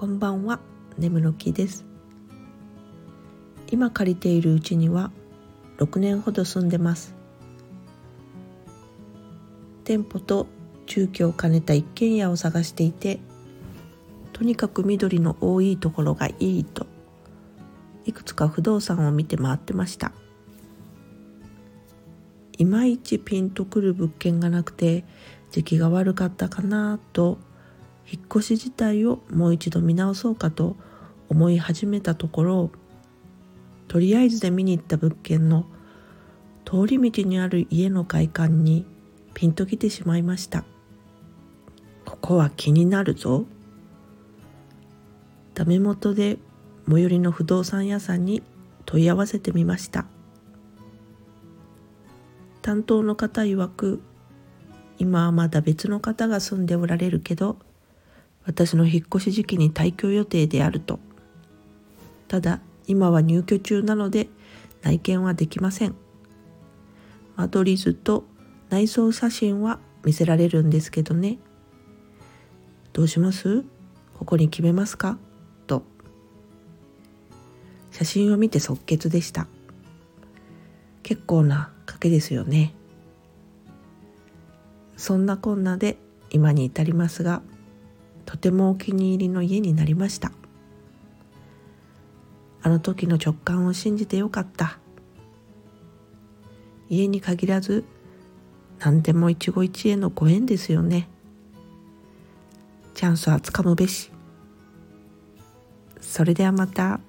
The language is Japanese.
こんばんは。眠の木です。今借りているうちには6年ほど住んでます。店舗と住居を兼ねた一軒家を探していてとにかく緑の多いところがいいといくつか不動産を見て回ってました。いまいちピンとくる物件がなくて時期が悪かったかなと引っ越し自体をもう一度見直そうかと思い始めたところとりあえずで見に行った物件の通り道にある家の外観にピンときてしまいました。ここは気になるぞ。ダメ元で最寄りの不動産屋さんに問い合わせてみました。担当の方曰く今はまだ別の方が住んでおられるけど私の引っ越し時期に退去予定であると。ただ今は入居中なので内見はできません。間取り図と内装写真は見せられるんですけどね。どうします？ここに決めますか？と。写真を見て即決でした。結構な賭けですよね。そんなこんなで今に至りますがとてもお気に入りの家になりました。あの時の直感を信じてよかった。家に限らず何でも一期一会のご縁ですよね。チャンスはつかむべし。それではまた。